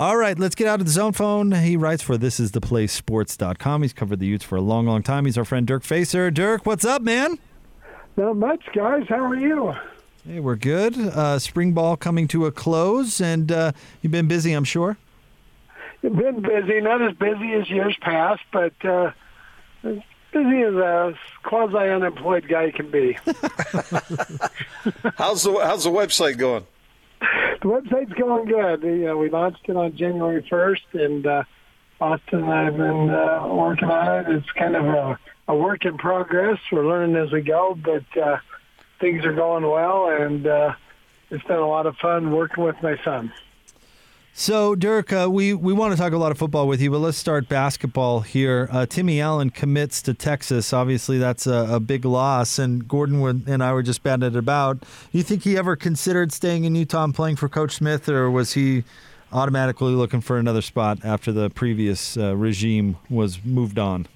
All right, let's get out of the zone phone. He writes for thisistheplacesports.com. He's covered the Utes for a long, long time. He's our friend Dirk Facer. Dirk, what's up, man? Not much, guys. How are you? Hey, we're good. Uh, spring ball coming to a close, and uh, you've been busy, I'm sure. Been busy, not as busy as years past, but uh, as busy as a quasi-unemployed guy can be. how's the How's the website going? The website's going good. You know, we launched it on January 1st, and uh, Austin and I have been uh, working on it. It's kind of a, a work in progress. We're learning as we go, but uh, things are going well, and uh, it's been a lot of fun working with my son. So, Dirk, uh, we, we want to talk a lot of football with you, but let's start basketball here. Uh, Timmy Allen commits to Texas. Obviously, that's a, a big loss, and Gordon and I were just batting it about. Do you think he ever considered staying in Utah and playing for Coach Smith, or was he automatically looking for another spot after the previous uh, regime was moved on?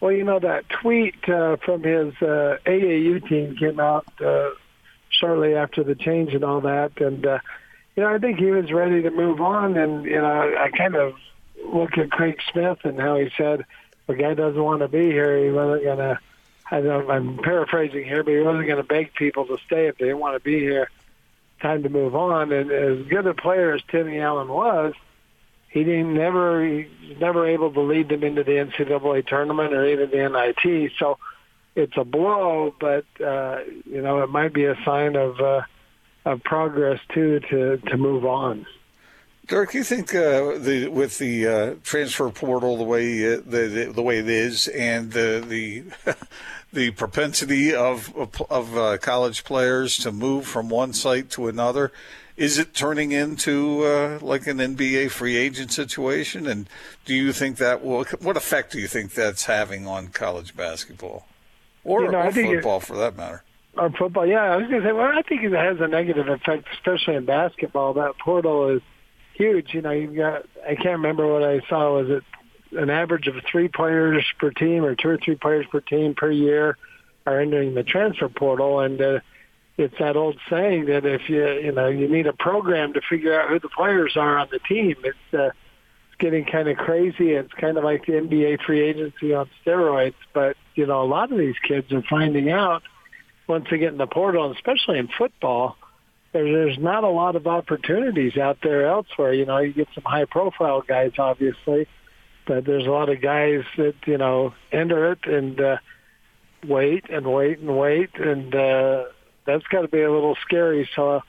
Well, you know, that tweet uh, from his uh, AAU team came out uh, shortly after the change and all that, and – you know, I think he was ready to move on, and you know, I kind of look at Craig Smith and how he said the guy doesn't want to be here. He wasn't gonna. I don't, I'm paraphrasing here, but he wasn't going to beg people to stay if they didn't want to be here. Time to move on. And as good a player as Timmy Allen was, he didn't never he never able to lead them into the NCAA tournament or even the NIT. So it's a blow, but uh, you know it might be a sign of. Uh, of progress too to to move on. Dirk, you think uh, the with the uh, transfer portal the way uh, the, the way it is, and the the the propensity of of uh, college players to move from one site to another, is it turning into uh, like an NBA free agent situation? And do you think that will what effect do you think that's having on college basketball or, you know, or football for that matter? Or football, yeah. I was going to say, well, I think it has a negative effect, especially in basketball. That portal is huge. You know, you've got, I can't remember what I saw. Was it an average of three players per team or two or three players per team per year are entering the transfer portal? And uh, it's that old saying that if you, you know, you need a program to figure out who the players are on the team. It's, uh, it's getting kind of crazy. It's kind of like the NBA free agency on steroids. But, you know, a lot of these kids are finding out – once they get in the portal, especially in football, there, there's not a lot of opportunities out there elsewhere. You know, you get some high profile guys, obviously, but there's a lot of guys that, you know, enter it and uh, wait and wait and wait. And uh, that's got to be a little scary. So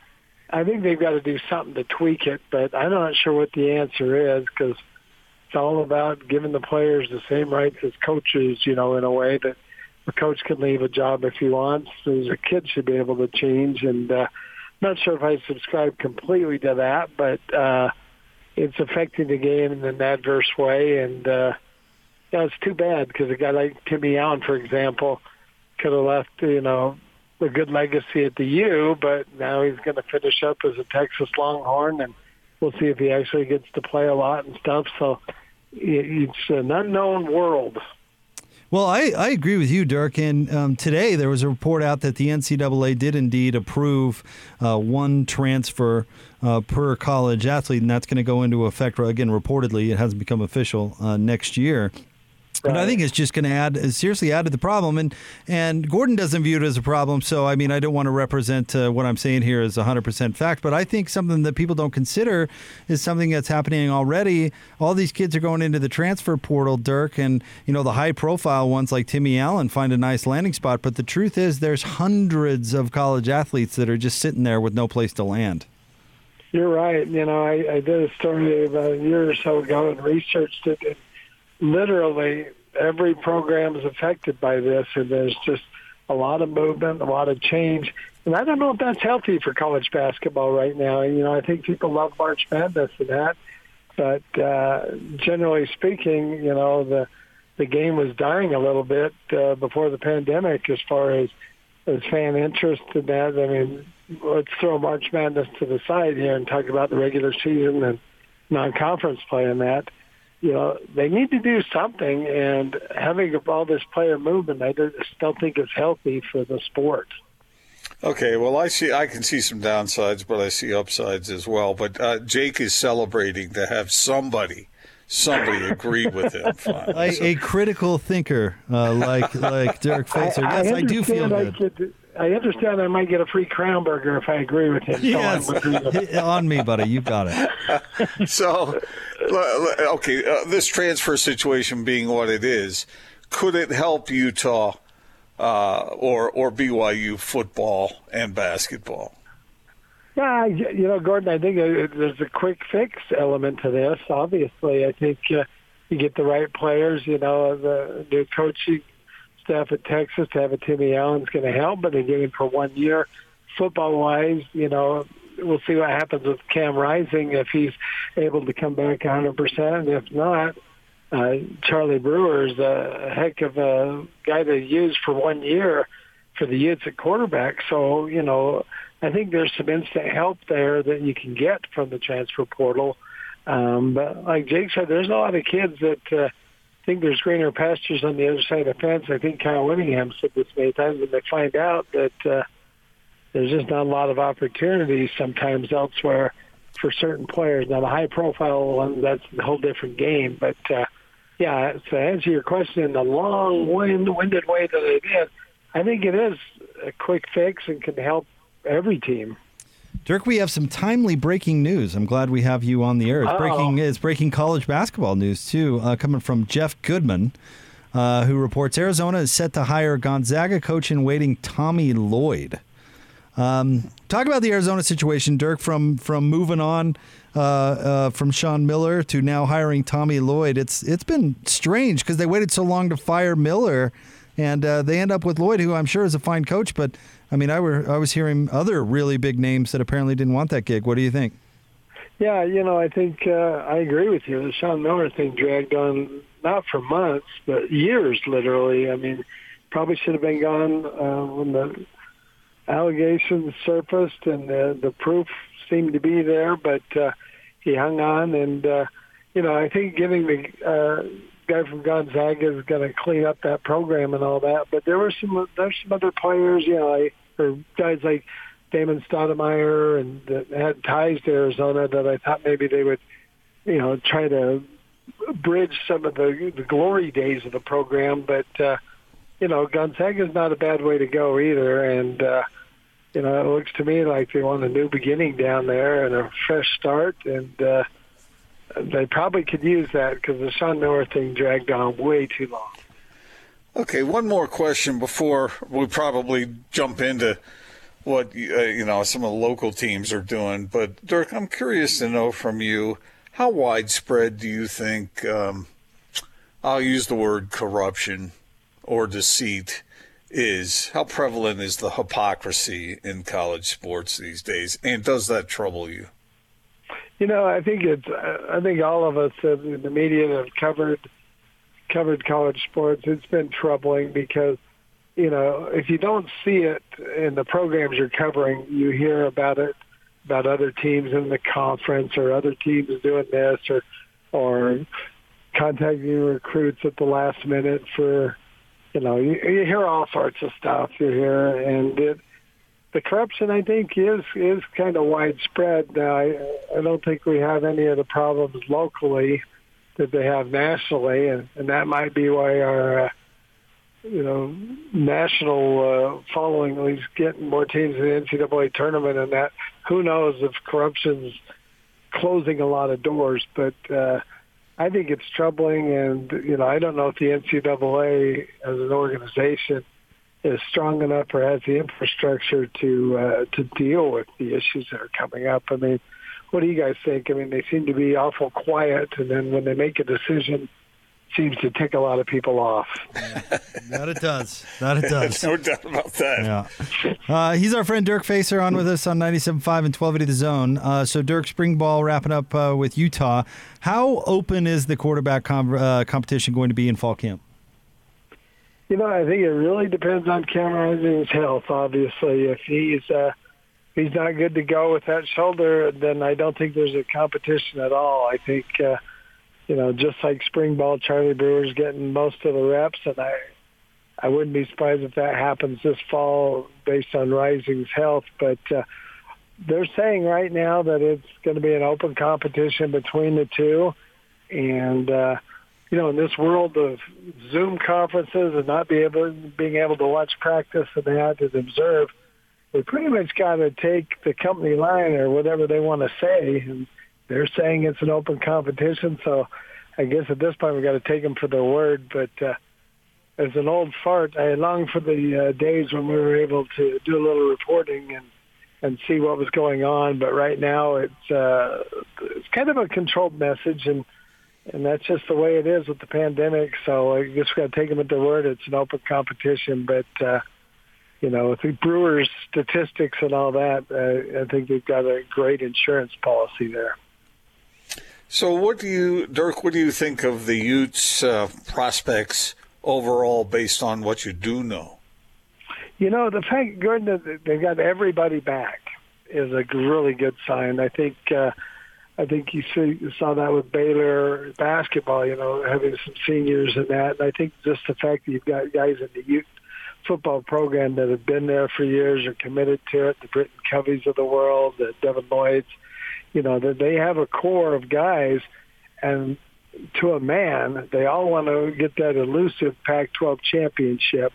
I think they've got to do something to tweak it, but I'm not sure what the answer is because it's all about giving the players the same rights as coaches, you know, in a way that a coach can leave a job if he wants. There's a kid should be able to change, and uh, not sure if I subscribe completely to that, but uh, it's affecting the game in an adverse way, and uh, yeah, it's too bad because a guy like Timmy Allen, for example, could have left, you know, a good legacy at the U, but now he's going to finish up as a Texas Longhorn, and we'll see if he actually gets to play a lot and stuff. So it's an unknown world. Well, I, I agree with you, Dirk. And um, today there was a report out that the NCAA did indeed approve uh, one transfer uh, per college athlete, and that's going to go into effect, again, reportedly, it hasn't become official uh, next year. Right. I think it's just going to add seriously add to the problem, and and Gordon doesn't view it as a problem. So I mean, I don't want to represent uh, what I'm saying here as 100 percent fact, but I think something that people don't consider is something that's happening already. All these kids are going into the transfer portal, Dirk, and you know the high profile ones like Timmy Allen find a nice landing spot. But the truth is, there's hundreds of college athletes that are just sitting there with no place to land. You're right. You know, I, I did a story about a year or so ago and researched it. And literally every program is affected by this, and there's just a lot of movement, a lot of change. And I don't know if that's healthy for college basketball right now. You know, I think people love March Madness and that, but uh, generally speaking, you know, the the game was dying a little bit uh, before the pandemic as far as as fan interest in that. I mean, let's throw March Madness to the side here and talk about the regular season and non-conference play in that you know, they need to do something. And having all this player movement, I don't think is healthy for the sport. Okay, well, I see. I can see some downsides, but I see upsides as well. But uh, Jake is celebrating to have somebody, somebody agree with him. Finally. A, So- a critical thinker uh, like like Dirk Facer. Yes, I, do feel good. I, could, I understand I might get a free crown burger if I agree with him. So I'm Yes, agreeing on me, buddy. You got it. So, l- l- okay, uh, this transfer situation being what it is, could it help Utah uh, or or BYU football and basketball? Yeah, you know, Gordon, I think uh, there's a quick fix element to this. Obviously, I think uh, you get the right players. You know, the new coaching staff at Texas to have a Timmy Allen's going to help, but they get him for one year. Football-wise, you know, we'll see what happens with Cam Rising if he's able to come back 100%. If not, uh, Charlie Brewer is a heck of a guy to use for one year for the Utes at quarterback. So, you know, I think there's some instant help there that you can get from the transfer portal. Um, but like Jake said, there's a lot of kids that uh, think there's greener pastures on the other side of the fence. I think Kyle Whittingham said this many times when they find out that uh, there's just not a lot of opportunities sometimes elsewhere for certain players. Now, the high-profile ones, that's a whole different game. But, uh, yeah, to answer your question in the long-winded way that I did, I think it is a quick fix and can help every team. Dirk, we have some timely breaking news. I'm glad we have you on the air. It's breaking. It's breaking college basketball news too, uh, coming from Jeff Goodman, uh, who reports Arizona is set to hire Gonzaga coach in waiting Tommy Lloyd. Um, talk about the Arizona situation, Dirk. From from moving on uh, uh, from Sean Miller to now hiring Tommy Lloyd. It's it's been strange because they waited so long to fire Miller, and uh, they end up with Lloyd, who I'm sure is a fine coach. But I mean, I were I was hearing other really big names that apparently didn't want that gig. What do you think? Yeah, you know, I think uh, I agree with you. The Sean Miller thing dragged on not for months, but years, literally. I mean, probably should have been gone uh, when the allegations surfaced and the, the proof seemed to be there, but uh, he hung on. And, uh, you know, I think giving the uh, guy from Gonzaga is going to clean up that program and all that. But there were some, there's some other players, you know, like, or guys like Damon Stoudemire and that had ties to Arizona that I thought maybe they would, you know, try to bridge some of the the glory days of the program. But uh, you know, Gonzaga is not a bad way to go either, and uh, you know, it looks to me like they want a new beginning down there and a fresh start, and uh, they probably could use that because the Sean Miller thing dragged on way too long. Okay, one more question before we probably jump into what uh, you know some of the local teams are doing. But Dirk, I'm curious to know from you how widespread do you think um, I'll use the word corruption or deceit is? How prevalent is the hypocrisy in college sports these days, and does that trouble you? You know, I think it's. I think all of us in the media that have covered covered college sports. It's been troubling because you know if you don't see it in the programs you're covering, you hear about it about other teams in the conference or other teams doing this or or contacting recruits at the last minute for you know you, you hear all sorts of stuff you hear and it the corruption I think is is kind of widespread. Now, I I don't think we have any of the problems locally that they have nationally, and, and that might be why our uh, you know national uh, following is getting more teams in the NCAA tournament, and that who knows if corruption's closing a lot of doors, but. uh I think it's troubling, and you know I don't know if the NCAA as an organization is strong enough or has the infrastructure to uh, to deal with the issues that are coming up. I mean, what do you guys think? I mean, they seem to be awful quiet, and then when they make a decision, seems to tick a lot of people off. That it does. That it does. no doubt about that. Yeah. Uh, he's our friend Dirk Facer on with us on 97.5 and 1280 The Zone. Uh, so, Dirk, spring ball wrapping up uh, with Utah. How open is the quarterback com- uh, competition going to be in fall camp? You know, I think it really depends on Cam Rising's health. Obviously, if he's uh, he's not good to go with that shoulder, then I don't think there's a competition at all. I think uh, you know, just like spring ball, Charlie Brewer's getting most of the reps, and I I wouldn't be surprised if that happens this fall based on Rising's health. But uh, they're saying right now that it's going to be an open competition between the two. And, uh, you know, in this world of Zoom conferences and not be able, being able to watch practice and that and observe, we pretty much got to take the company line or whatever they want to say. And they're saying it's an open competition. So I guess at this point we got to take them for their word. But, uh, as an old fart, I long for the uh, days when we were able to do a little reporting and and see what was going on. But right now, it's uh, it's kind of a controlled message, and and that's just the way it is with the pandemic. So I guess we got to take them at their word. It's an open competition, but uh, you know, with the Brewers' statistics and all that, uh, I think they've got a great insurance policy there. So, what do you, Dirk? What do you think of the Utes' uh, prospects overall, based on what you do know? You know, the fact, Gordon, that they've got everybody back is a really good sign. I think. Uh, I think you, see, saw that with Baylor basketball, you know, having some seniors and that. And I think just the fact that you've got guys in the Utes football program that have been there for years, are committed to it, the Britton Coveys of the world, the Devin Lloyds, you know, that they have a core of guys and to a man, they all want to get that elusive Pac-12 championship.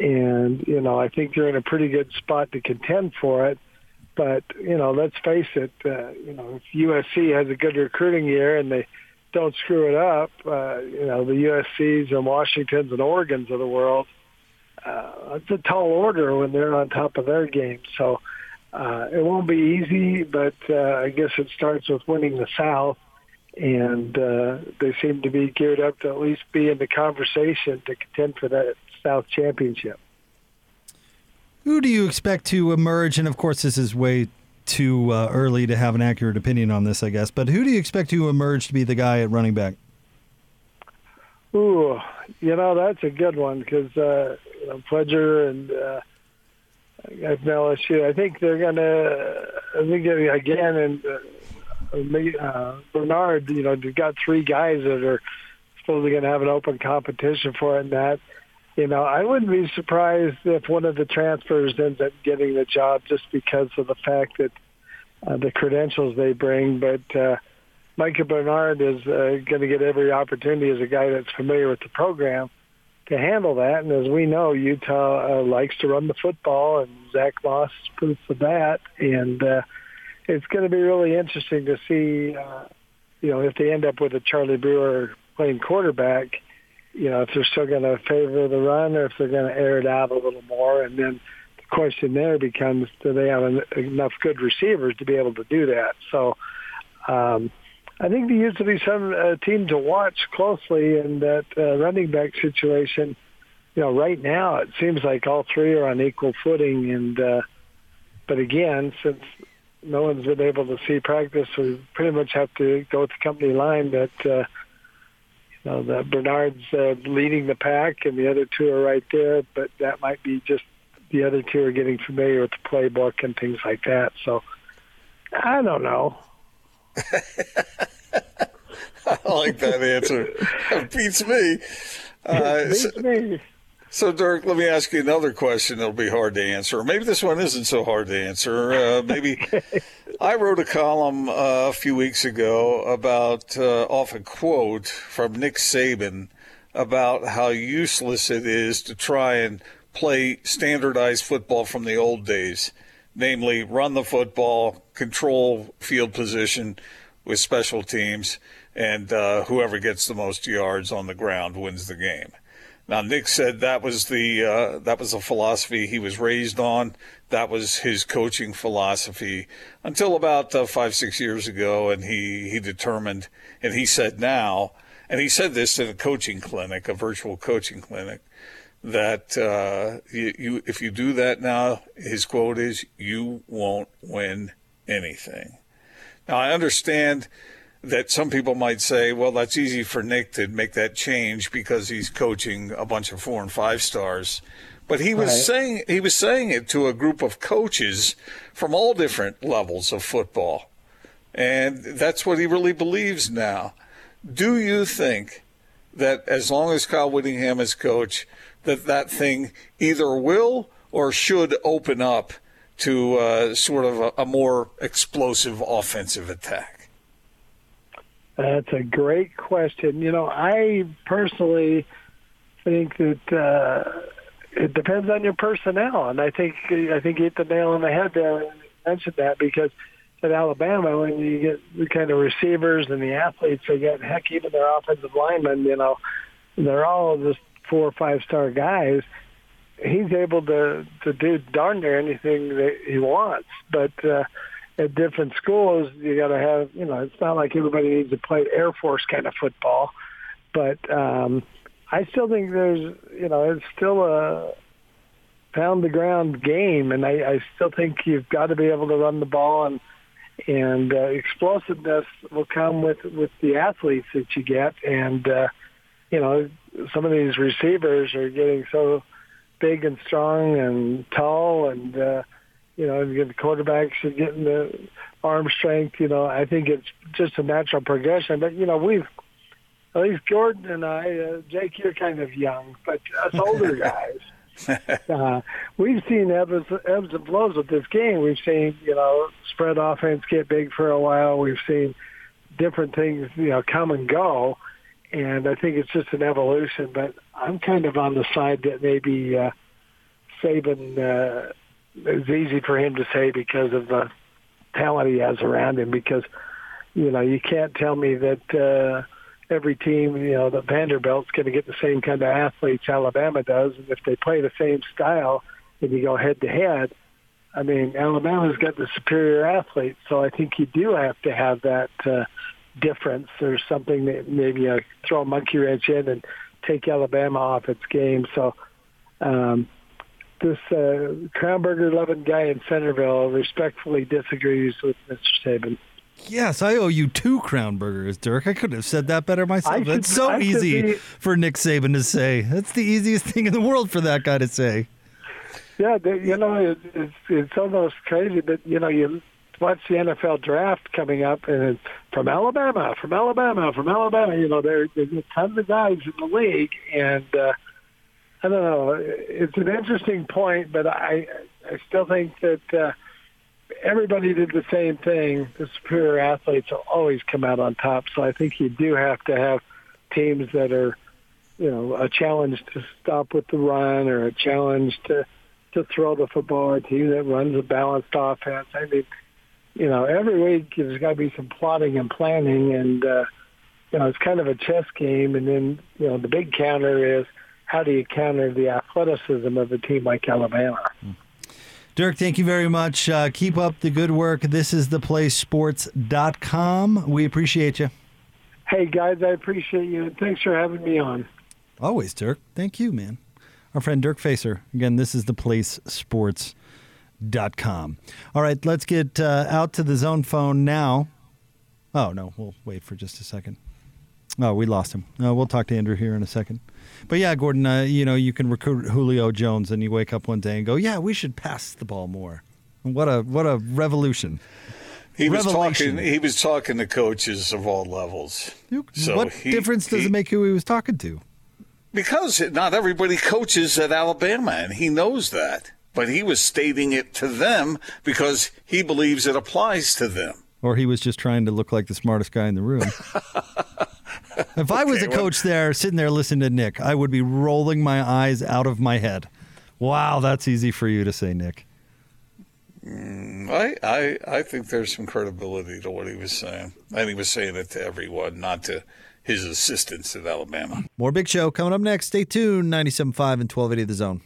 And, you know, I think they're in a pretty good spot to contend for it. But, you know, let's face it, uh, you know, if USC has a good recruiting year and they don't screw it up, uh, you know, the USCs and Washingtons and Oregons of the world, uh, it's a tall order when they're on top of their game. So uh, it won't be easy, but uh, I guess it starts with winning the South and uh, they seem to be geared up to at least be in the conversation to contend for that South Championship. Who do you expect to emerge? And of course, this is way too uh, early to have an accurate opinion on this, I guess. But who do you expect to emerge to be the guy at running back? Ooh, you know that's a good one because uh, you know, Pledger and uh, LSU, I think they're gonna. I think again, and uh, uh, Bernard, you know, they've got three guys that are supposedly to have an open competition for it. And that, you know, I wouldn't be surprised if one of the transfers ends up getting the job just because of the fact that uh, the credentials they bring. But uh, Micah Bernard is uh, going to get every opportunity as a guy that's familiar with the program to handle that. And as we know, Utah uh, likes to run the football, and Zach Moss is proof of that. And uh, it's going to be really interesting to see, uh, you know, if they end up with a Charlie Brewer playing quarterback, you know, if they're still going to favor the run or if they're going to air it out a little more. And then the question there becomes, do they have enough good receivers to be able to do that? So um, I think there used to be some uh, team to watch closely in that uh, running back situation. You know, right now it seems like all three are on equal footing, and uh, but again, since no one's been able to see practice. We pretty much have to go with the company line that uh, know that Bernard's uh, leading the pack, and the other two are right there. But that might be just the other two are getting familiar with the playbook and things like that. So I don't know. I like that answer. It beats me. Uh, it beats so, me. So, Dirk, let me ask you another question that'll be hard to answer. Maybe this one isn't so hard to answer. Uh, maybe I wrote a column uh, a few weeks ago about uh, off a quote from Nick Saban about how useless it is to try and play standardized football from the old days, namely run the football, control field position with special teams, and uh, whoever gets the most yards on the ground wins the game. Now, Nick said that was the uh, that was a philosophy he was raised on. That was his coaching philosophy until about uh, five six years ago, and he he determined, and he said now, and he said this in a coaching clinic, a virtual coaching clinic, that uh, you, you if you do that now, his quote is, "You won't win anything." Now, I understand that some people might say, well, that's easy for Nick to make that change because he's coaching a bunch of four and five stars. But he was right. saying he was saying it to a group of coaches from all different levels of football. And that's what he really believes now. Do you think that as long as Kyle Whittingham is coach, that that thing either will or should open up to uh, sort of a, a more explosive offensive attack? That's a great question. You know, I personally think that uh, it depends on your personnel, and I think I think you hit the nail on the head there. And mentioned that because at Alabama, when you get the kind of receivers and the athletes they get, heck, even their offensive linemen, you know, they're all just four or five star guys. He's able to to do darn near anything that he wants, but. uh at different schools, you got to have, you know, it's not like everybody needs to play Air Force kind of football, but um, I still think there's, you know, it's still a pound the ground game, and I, I still think you've got to be able to run the ball, and and uh, explosiveness will come with with the athletes that you get, and uh, you know, some of these receivers are getting so big and strong and tall, and uh, you know, the quarterbacks are getting the arm strength. You know, I think it's just a natural progression. But you know, we've at least Jordan and I, uh, Jake, you're kind of young, but us older guys, uh, we've seen ebbs, ebbs and flows with this game. We've seen, you know, spread offense get big for a while. We've seen different things, you know, come and go. And I think it's just an evolution, but I'm kind of on the side that maybe uh, Saban uh, is easy for him to say because of the talent he has around him. Because you know you can't tell me that uh, every team, you know, that Vanderbilt's going to get the same kind of athletes Alabama does, and if they play the same style and you go head to head, I mean, Alabama's got the superior athletes, so I think you do have to have that uh, difference. There's something that maybe uh, throw a monkey wrench in and take Alabama off its game. So um, this uh, Crownburger loving guy in Centerville respectfully disagrees with Mr. Saban. Yes, I owe you two crown burgers, Dirk. I couldn't have said that better myself. should- That's so I easy be- for Nick Saban to say. That's the easiest thing in the world for that guy to say. Yeah, they, you know, it, it's it's almost crazy, but you know, you watch the NFL draft coming up, and it's from Alabama, from Alabama, from Alabama. You know, there, there's a ton of guys in the league, and uh, I don't know. It's an interesting point, but I I still think that uh, everybody did the same thing. The superior athletes will always come out on top. So I think you do have to have teams that are, you know, a challenge to stop with the run or a challenge to to throw the football. A team that runs a balanced offense. I mean, you know, every week there's got to be some plotting and planning, and uh, you know, it's kind of a chess game. And then you know, the big counter is how do you counter the athleticism of a team like Alabama? Dirk, thank you very much. Uh, keep up the good work. This is theplacesports.com. We appreciate you. Hey guys, I appreciate you, and thanks for having me on. Always, Dirk. Thank you, man. Our friend Dirk Facer. Again, this is theplacesports.com. All right, let's get uh, out to the zone phone now. Oh, no, we'll wait for just a second. Oh, we lost him. Uh, we'll talk to Andrew here in a second. But yeah, Gordon, uh, you know, you can recruit Julio Jones and you wake up one day and go, yeah, we should pass the ball more. What a what a revolution. He was Revelation. talking. He was talking to coaches of all levels. You- So what he- difference does he- it make who he was talking to? Because not everybody coaches at Alabama, and he knows that. But he was stating it to them because he believes it applies to them. Or he was just trying to look like the smartest guy in the room. if I was a well- coach there, sitting there listening to Nick, I would be rolling my eyes out of my head. Wow, that's easy for you to say, Nick. Mm, I, I, I think there's some credibility to what he was saying. And he was saying it to everyone, not to his assistants at Alabama. More Big Show coming up next. Stay tuned. 97.5 and 1280 of The Zone.